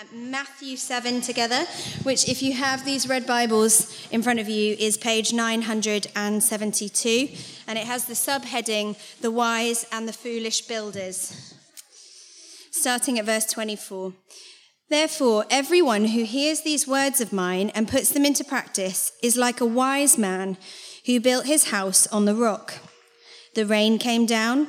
Uh, Matthew 7 together, which, if you have these red Bibles in front of you, is page 972. And it has the subheading, The Wise and the Foolish Builders. Starting at verse 24. Therefore, everyone who hears these words of mine and puts them into practice is like a wise man who built his house on the rock. The rain came down,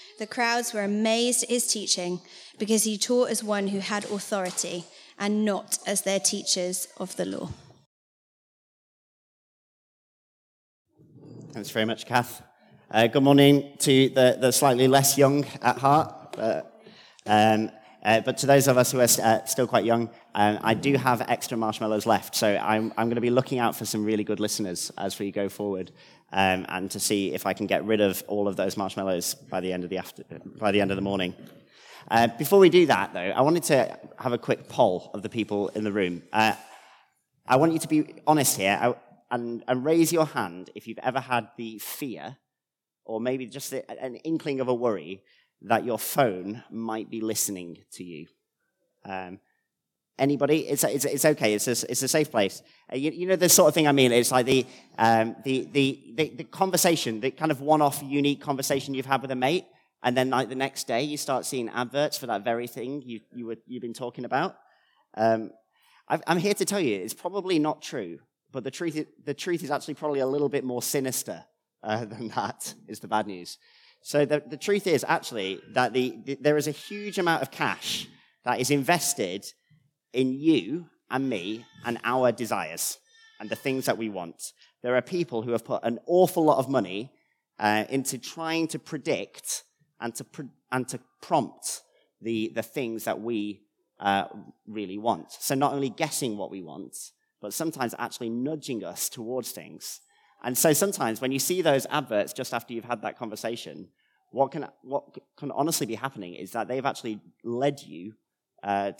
the crowds were amazed at his teaching because he taught as one who had authority and not as their teachers of the law. Thanks very much, Kath. Uh, good morning to the, the slightly less young at heart. But, um, uh, but to those of us who are uh, still quite young, um, I do have extra marshmallows left. So I'm, I'm going to be looking out for some really good listeners as we go forward um, and to see if I can get rid of all of those marshmallows by the end of the, after, by the, end of the morning. Uh, before we do that, though, I wanted to have a quick poll of the people in the room. Uh, I want you to be honest here and, and, raise your hand if you've ever had the fear, or maybe just an inkling of a worry, that your phone might be listening to you. Um, Anybody? It's, it's, it's okay. It's a, it's a safe place. Uh, you, you, know the sort of thing I mean. It's like the, um, the, the, the, the conversation, the kind of one-off, unique conversation you've had with a mate, and then like the next day you start seeing adverts for that very thing you, you were, you've been talking about. Um, I'm here to tell you it's probably not true, but the truth, the truth is actually probably a little bit more sinister uh, than that. Is the bad news. So the, the truth is actually that the, the, there is a huge amount of cash that is invested in you and me and our desires and the things that we want. There are people who have put an awful lot of money uh, into trying to predict and to, and to prompt the, the things that we uh, really want. So, not only guessing what we want, but sometimes actually nudging us towards things. And so, sometimes when you see those adverts just after you've had that conversation, what can, what can honestly be happening is that they've actually led you uh,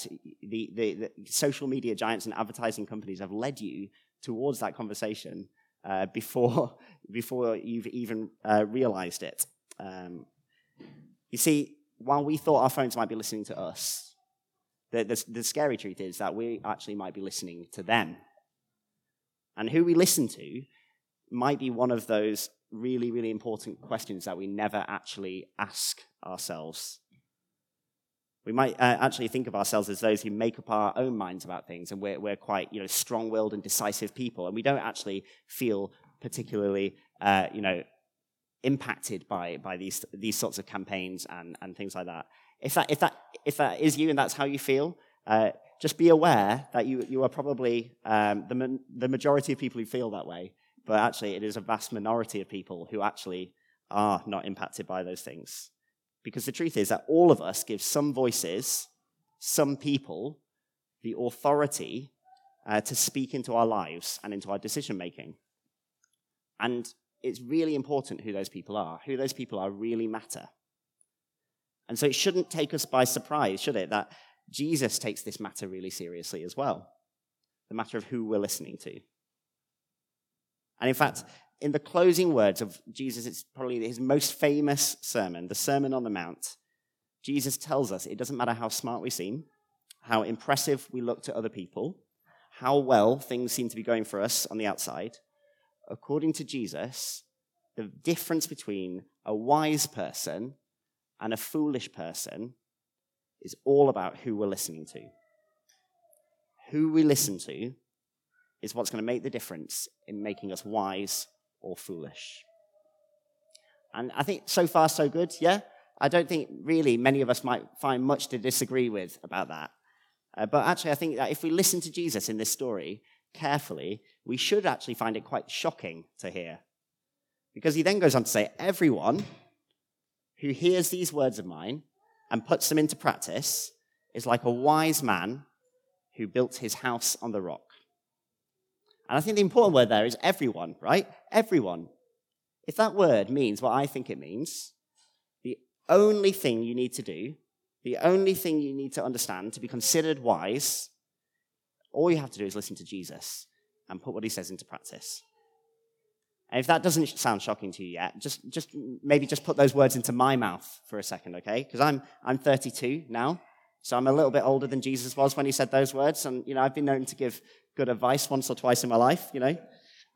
the, the, the, social media giants and advertising companies have led you towards that conversation uh, before, before you've even uh, realized it. Um, you see, while we thought our phones might be listening to us, the, the, the scary truth is that we actually might be listening to them. And who we listen to might be one of those really, really important questions that we never actually ask ourselves we might uh, actually think of ourselves as those who make up our own minds about things, and we're, we're quite you know, strong willed and decisive people, and we don't actually feel particularly uh, you know, impacted by, by these, these sorts of campaigns and, and things like that. If that, if, that, if that is you and that's how you feel, uh, just be aware that you, you are probably um, the, the majority of people who feel that way, but actually it is a vast minority of people who actually are not impacted by those things. Because the truth is that all of us give some voices, some people, the authority uh, to speak into our lives and into our decision making. And it's really important who those people are. Who those people are really matter. And so it shouldn't take us by surprise, should it, that Jesus takes this matter really seriously as well the matter of who we're listening to. And in fact, in the closing words of Jesus, it's probably his most famous sermon, the Sermon on the Mount. Jesus tells us it doesn't matter how smart we seem, how impressive we look to other people, how well things seem to be going for us on the outside. According to Jesus, the difference between a wise person and a foolish person is all about who we're listening to. Who we listen to is what's going to make the difference in making us wise or foolish. And I think so far, so good, yeah? I don't think really many of us might find much to disagree with about that. Uh, but actually, I think that if we listen to Jesus in this story carefully, we should actually find it quite shocking to hear. Because he then goes on to say, Everyone who hears these words of mine and puts them into practice is like a wise man who built his house on the rock. And I think the important word there is everyone, right? Everyone. If that word means what I think it means, the only thing you need to do, the only thing you need to understand to be considered wise, all you have to do is listen to Jesus and put what he says into practice. And if that doesn't sound shocking to you yet, just, just maybe just put those words into my mouth for a second, okay? Because I'm, I'm 32 now, so I'm a little bit older than Jesus was when he said those words. And, you know, I've been known to give good advice once or twice in my life, you know.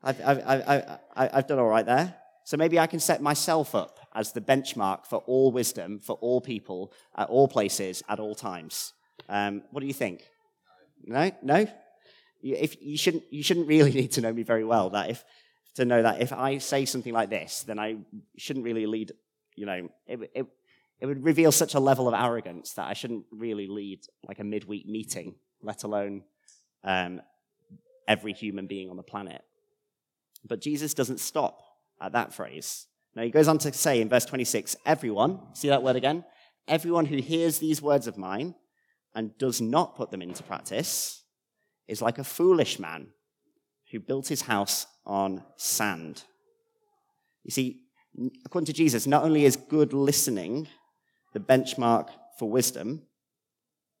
I've, I've, I've, I've done all right there. So maybe I can set myself up as the benchmark for all wisdom, for all people, at all places, at all times. Um, what do you think? No? No? If, you, shouldn't, you shouldn't really need to know me very well. That if, to know that if I say something like this, then I shouldn't really lead, you know, it, it, it would reveal such a level of arrogance that I shouldn't really lead like a midweek meeting, let alone um, every human being on the planet. But Jesus doesn't stop at that phrase. Now he goes on to say in verse 26 everyone, see that word again? Everyone who hears these words of mine and does not put them into practice is like a foolish man who built his house on sand. You see, according to Jesus, not only is good listening the benchmark for wisdom,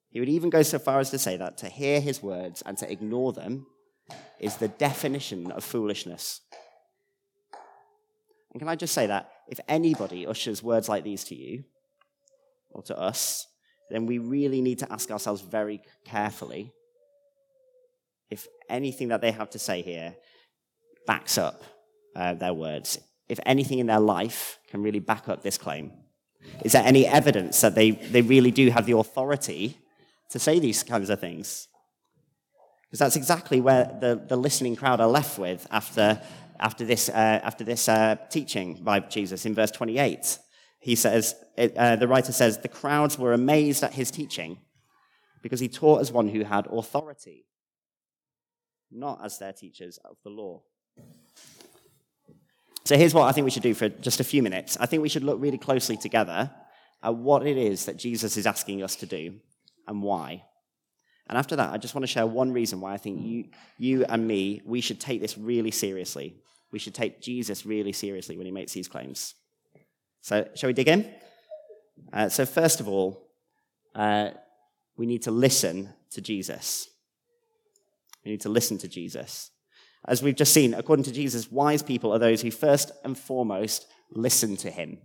he would even go so far as to say that to hear his words and to ignore them is the definition of foolishness. And can I just say that if anybody ushers words like these to you or to us, then we really need to ask ourselves very carefully if anything that they have to say here backs up uh, their words, if anything in their life can really back up this claim. Is there any evidence that they, they really do have the authority to say these kinds of things? Because that's exactly where the, the listening crowd are left with after, after this, uh, after this uh, teaching by Jesus in verse 28. He says, it, uh, the writer says, the crowds were amazed at his teaching because he taught as one who had authority not as their teachers of the law. So here's what I think we should do for just a few minutes. I think we should look really closely together at what it is that Jesus is asking us to do and why. And after that, I just want to share one reason why I think you, you and me, we should take this really seriously. We should take Jesus really seriously when he makes these claims. So, shall we dig in? Uh, so, first of all, uh, we need to listen to Jesus. We need to listen to Jesus. As we've just seen, according to Jesus, wise people are those who first and foremost listen to him.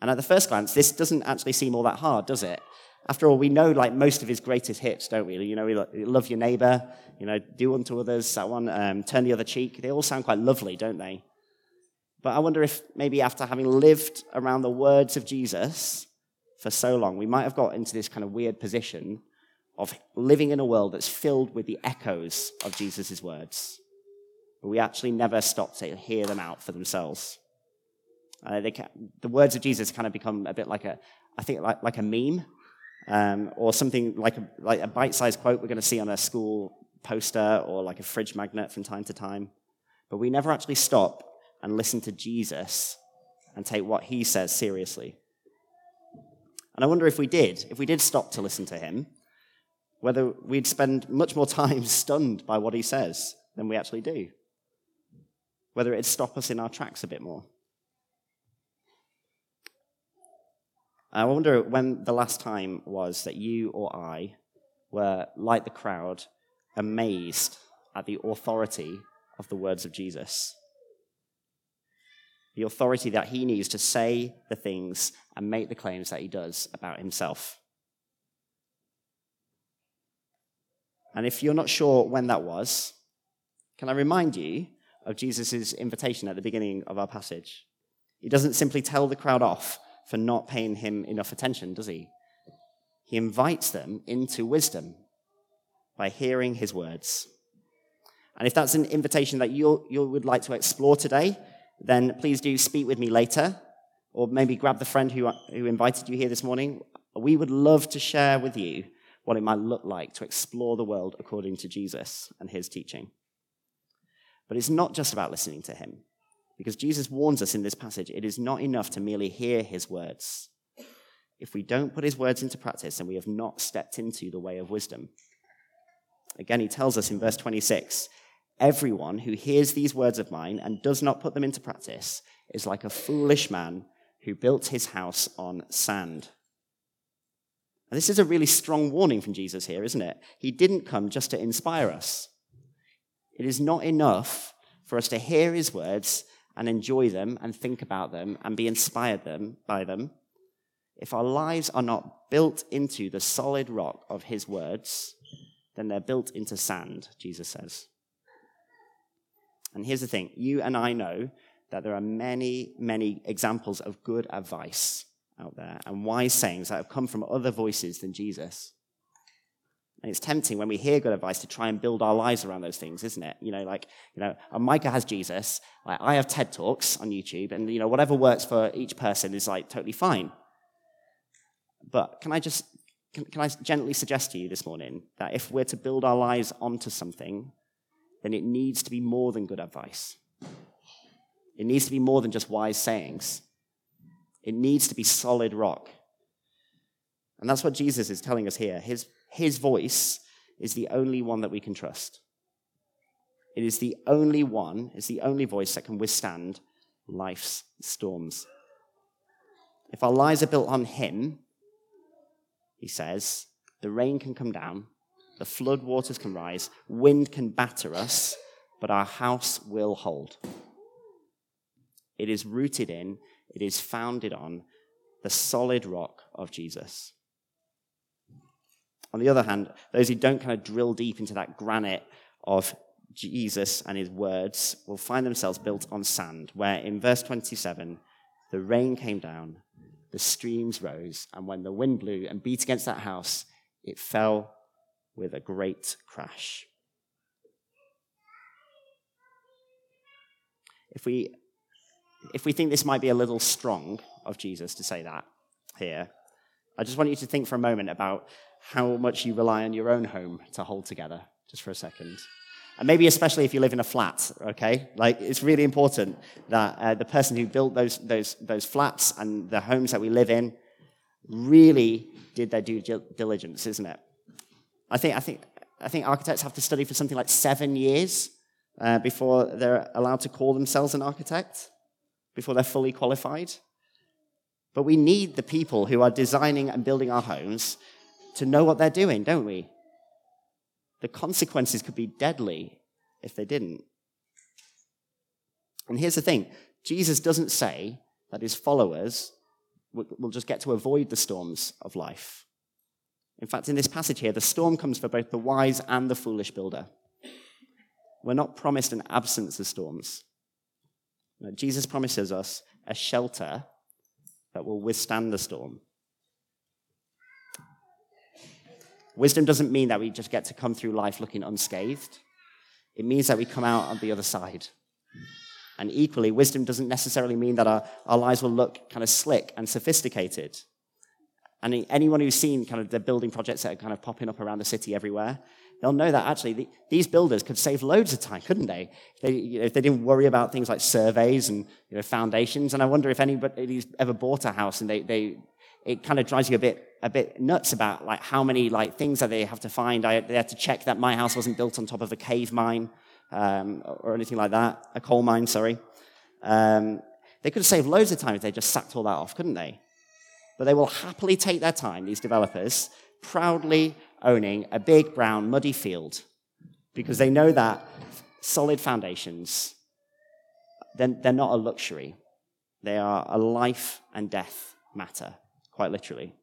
And at the first glance, this doesn't actually seem all that hard, does it? After all, we know like most of his greatest hits, don't we? You know, we love your neighbor, you know, do unto others, that one, um, turn the other cheek. They all sound quite lovely, don't they? But I wonder if maybe after having lived around the words of Jesus for so long, we might have got into this kind of weird position of living in a world that's filled with the echoes of Jesus' words. But we actually never stop to hear them out for themselves. Uh, can, the words of Jesus kind of become a bit like a, I think, like, like a meme um, or something like a, like a bite sized quote we're going to see on a school poster or like a fridge magnet from time to time. But we never actually stop and listen to Jesus and take what he says seriously. And I wonder if we did, if we did stop to listen to him, whether we'd spend much more time stunned by what he says than we actually do. Whether it'd stop us in our tracks a bit more. I wonder when the last time was that you or I were, like the crowd, amazed at the authority of the words of Jesus. The authority that he needs to say the things and make the claims that he does about himself. And if you're not sure when that was, can I remind you of Jesus' invitation at the beginning of our passage? He doesn't simply tell the crowd off for not paying him enough attention, does he? He invites them into wisdom by hearing his words. And if that's an invitation that you, you would like to explore today, then please do speak with me later, or maybe grab the friend who, who invited you here this morning. We would love to share with you what it might look like to explore the world according to Jesus and his teaching. But it's not just about listening to him, because Jesus warns us in this passage it is not enough to merely hear his words. If we don't put his words into practice, then we have not stepped into the way of wisdom. Again, he tells us in verse 26 Everyone who hears these words of mine and does not put them into practice is like a foolish man who built his house on sand. And this is a really strong warning from Jesus here, isn't it? He didn't come just to inspire us. It is not enough for us to hear his words and enjoy them and think about them and be inspired them by them. If our lives are not built into the solid rock of his words, then they're built into sand, Jesus says. And here's the thing you and I know that there are many, many examples of good advice out there and wise sayings that have come from other voices than Jesus. And it's tempting when we hear good advice to try and build our lives around those things, isn't it? You know, like, you know, uh, Micah has Jesus, like, I have TED Talks on YouTube, and, you know, whatever works for each person is, like, totally fine. But can I just, can, can I gently suggest to you this morning that if we're to build our lives onto something, then it needs to be more than good advice. It needs to be more than just wise sayings. It needs to be solid rock. And that's what Jesus is telling us here. His, his voice is the only one that we can trust. It is the only one, it's the only voice that can withstand life's storms. If our lives are built on Him, he says, the rain can come down, the flood waters can rise, wind can batter us, but our house will hold. It is rooted in, it is founded on the solid rock of Jesus. On the other hand, those who don't kind of drill deep into that granite of Jesus and his words will find themselves built on sand, where in verse 27, the rain came down, the streams rose, and when the wind blew and beat against that house, it fell with a great crash. If we, if we think this might be a little strong of Jesus to say that here, I just want you to think for a moment about how much you rely on your own home to hold together, just for a second. And maybe especially if you live in a flat, okay? Like, it's really important that uh, the person who built those, those, those flats and the homes that we live in really did their due diligence, isn't it? I think, I think, I think architects have to study for something like seven years uh, before they're allowed to call themselves an architect, before they're fully qualified. But we need the people who are designing and building our homes to know what they're doing, don't we? The consequences could be deadly if they didn't. And here's the thing Jesus doesn't say that his followers will just get to avoid the storms of life. In fact, in this passage here, the storm comes for both the wise and the foolish builder. We're not promised an absence of storms. Jesus promises us a shelter that will withstand the storm. Wisdom doesn't mean that we just get to come through life looking unscathed. It means that we come out on the other side. And equally, wisdom doesn't necessarily mean that our, our lives will look kind of slick and sophisticated. And anyone who's seen kind of the building projects that are kind of popping up around the city everywhere, they'll know that actually the, these builders could save loads of time, couldn't they? they you know, if they didn't worry about things like surveys and you know, foundations. And I wonder if anybody's ever bought a house and they, they it kind of drives you a bit a bit nuts about like how many like things that they have to find. I, they had to check that my house wasn't built on top of a cave mine um, or anything like that, a coal mine. Sorry. Um, they could have saved loads of time if they just sacked all that off, couldn't they? But they will happily take their time, these developers, proudly owning a big brown muddy field because they know that solid foundations they're, they're not a luxury they are a life and death matter quite literally.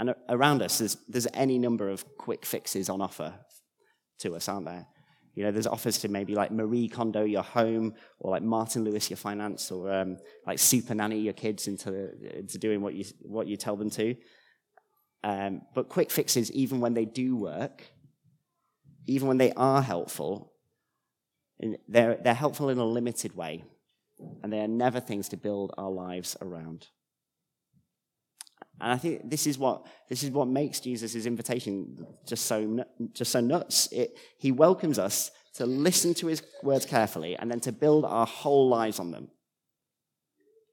And around us, there's, there's any number of quick fixes on offer to us, aren't there? You know, there's offers to maybe like Marie Kondo your home, or like Martin Lewis your finance, or um, like Super Nanny your kids into, into doing what you, what you tell them to. Um, but quick fixes, even when they do work, even when they are helpful, they're, they're helpful in a limited way and they are never things to build our lives around. And I think this is what, this is what makes Jesus' invitation just so, just so nuts. It, he welcomes us to listen to his words carefully and then to build our whole lives on them.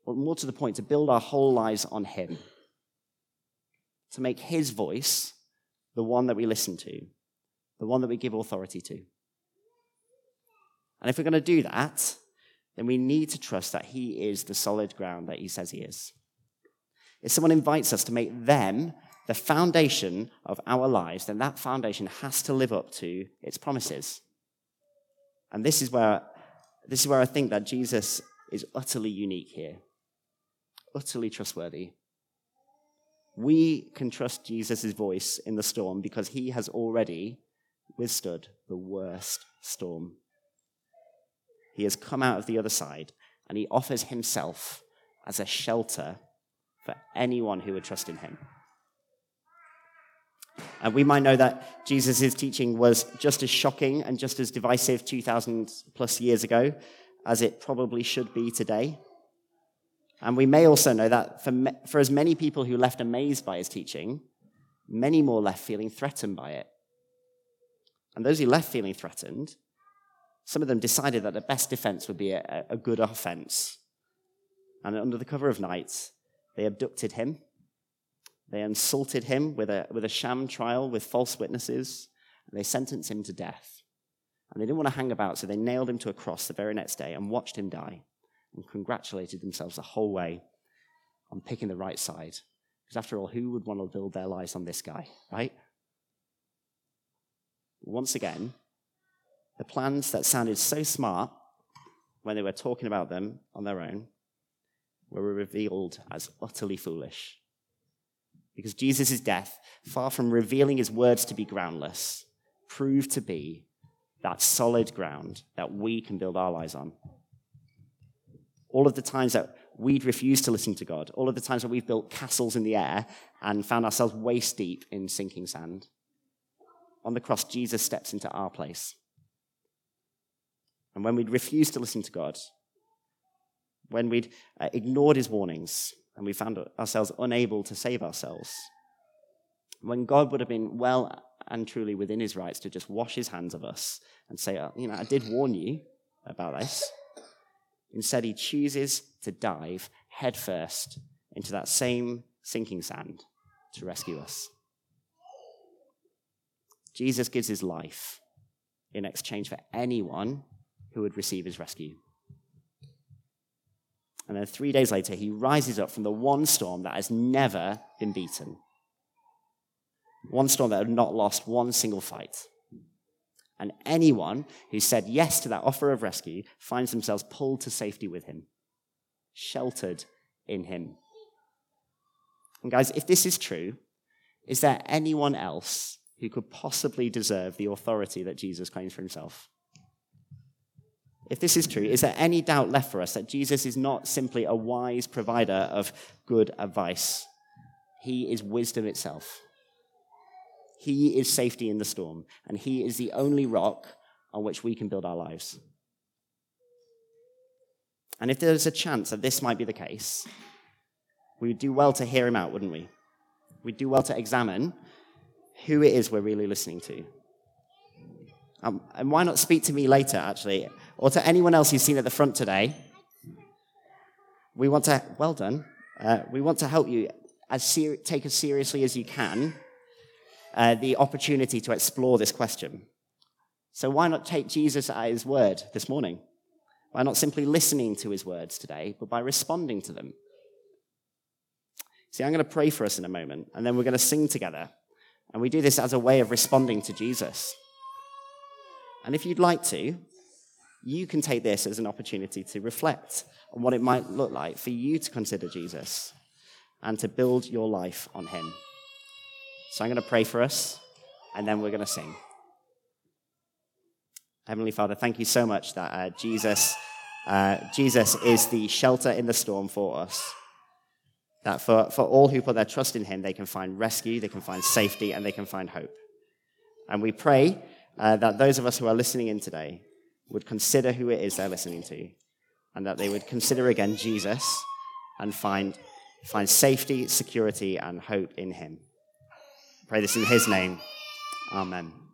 Well, more to the point, to build our whole lives on him. To make his voice the one that we listen to, the one that we give authority to. And if we're going to do that, then we need to trust that He is the solid ground that He says He is. If someone invites us to make them the foundation of our lives, then that foundation has to live up to its promises. And this is where, this is where I think that Jesus is utterly unique here, utterly trustworthy. We can trust Jesus' voice in the storm because he has already withstood the worst storm. He has come out of the other side and he offers himself as a shelter for anyone who would trust in him. And we might know that Jesus' teaching was just as shocking and just as divisive 2,000 plus years ago as it probably should be today. And we may also know that for, me, for as many people who left amazed by his teaching, many more left feeling threatened by it. And those who left feeling threatened, some of them decided that the best defense would be a, a good offense. And under the cover of night, they abducted him. They insulted him with a, with a sham trial with false witnesses. And they sentenced him to death. And they didn't want to hang about, so they nailed him to a cross the very next day and watched him die and congratulated themselves the whole way on picking the right side. Because after all, who would want to build their lives on this guy, right? Once again, the plans that sounded so smart when they were talking about them on their own were revealed as utterly foolish. Because Jesus' death, far from revealing his words to be groundless, proved to be that solid ground that we can build our lives on. All of the times that we'd refused to listen to God, all of the times that we've built castles in the air and found ourselves waist deep in sinking sand. On the cross, Jesus steps into our place. And when we'd refused to listen to God, when we'd uh, ignored his warnings and we found ourselves unable to save ourselves, when God would have been well and truly within his rights to just wash his hands of us and say, oh, you know, I did warn you about this. Instead, he chooses to dive headfirst into that same sinking sand to rescue us. Jesus gives his life in exchange for anyone who would receive his rescue. And then three days later, he rises up from the one storm that has never been beaten. One storm that had not lost one single fight. And anyone who said yes to that offer of rescue finds themselves pulled to safety with him, sheltered in him. And guys, if this is true, is there anyone else who could possibly deserve the authority that Jesus claims for himself? If this is true, is there any doubt left for us that Jesus is not simply a wise provider of good advice? He is wisdom itself. He is safety in the storm, and He is the only rock on which we can build our lives. And if there's a chance that this might be the case, we would do well to hear Him out, wouldn't we? We'd do well to examine who it is we're really listening to. Um, and why not speak to me later, actually? Or to anyone else you've seen at the front today, we want to, well done, uh, we want to help you as ser- take as seriously as you can uh, the opportunity to explore this question. So, why not take Jesus at his word this morning? Why not simply listening to his words today, but by responding to them? See, I'm going to pray for us in a moment, and then we're going to sing together. And we do this as a way of responding to Jesus. And if you'd like to, you can take this as an opportunity to reflect on what it might look like for you to consider Jesus and to build your life on him. So I'm going to pray for us, and then we're going to sing. Heavenly Father, thank you so much that uh, Jesus, uh, Jesus is the shelter in the storm for us. That for, for all who put their trust in him, they can find rescue, they can find safety, and they can find hope. And we pray uh, that those of us who are listening in today would consider who it is they're listening to, and that they would consider again Jesus and find, find safety, security, and hope in him. I pray this in his name. Amen.